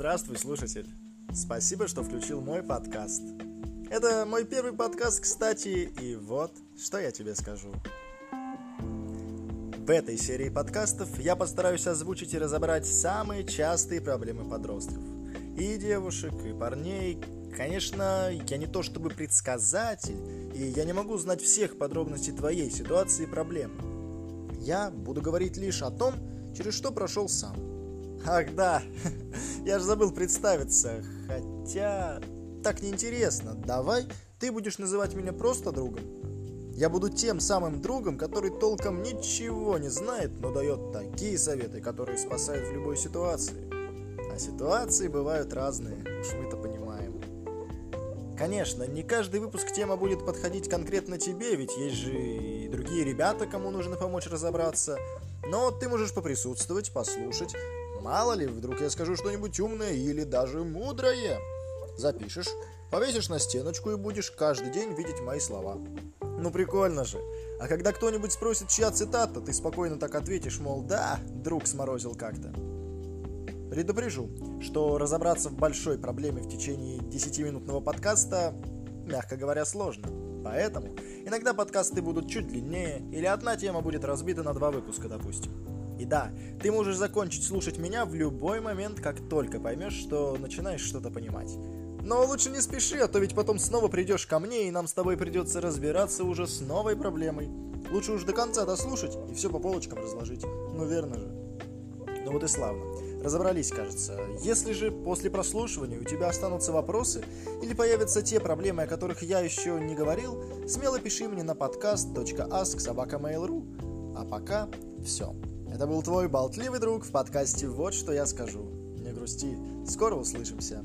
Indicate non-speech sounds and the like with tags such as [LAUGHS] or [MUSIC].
Здравствуй, слушатель. Спасибо, что включил мой подкаст. Это мой первый подкаст, кстати, и вот, что я тебе скажу. В этой серии подкастов я постараюсь озвучить и разобрать самые частые проблемы подростков. И девушек, и парней. Конечно, я не то чтобы предсказатель, и я не могу знать всех подробностей твоей ситуации и проблемы. Я буду говорить лишь о том, через что прошел сам. Ах да, [LAUGHS] я же забыл представиться, хотя так неинтересно. Давай ты будешь называть меня просто другом. Я буду тем самым другом, который толком ничего не знает, но дает такие советы, которые спасают в любой ситуации. А ситуации бывают разные, уж мы-то понимаем. Конечно, не каждый выпуск тема будет подходить конкретно тебе, ведь есть же и другие ребята, кому нужно помочь разобраться. Но ты можешь поприсутствовать, послушать. Мало ли, вдруг я скажу что-нибудь умное или даже мудрое. Запишешь, повесишь на стеночку и будешь каждый день видеть мои слова. Ну прикольно же. А когда кто-нибудь спросит, чья цитата, ты спокойно так ответишь, мол, да, друг сморозил как-то. Предупрежу, что разобраться в большой проблеме в течение 10-минутного подкаста, мягко говоря, сложно. Поэтому иногда подкасты будут чуть длиннее, или одна тема будет разбита на два выпуска, допустим. И да, ты можешь закончить слушать меня в любой момент, как только поймешь, что начинаешь что-то понимать. Но лучше не спеши, а то ведь потом снова придешь ко мне, и нам с тобой придется разбираться уже с новой проблемой. Лучше уж до конца дослушать и все по полочкам разложить. Ну верно же. Ну вот и славно. Разобрались, кажется. Если же после прослушивания у тебя останутся вопросы или появятся те проблемы, о которых я еще не говорил, смело пиши мне на podcast.ask.sobaka.mail.ru А пока все. Это был твой болтливый друг в подкасте «Вот что я скажу». Не грусти, скоро услышимся.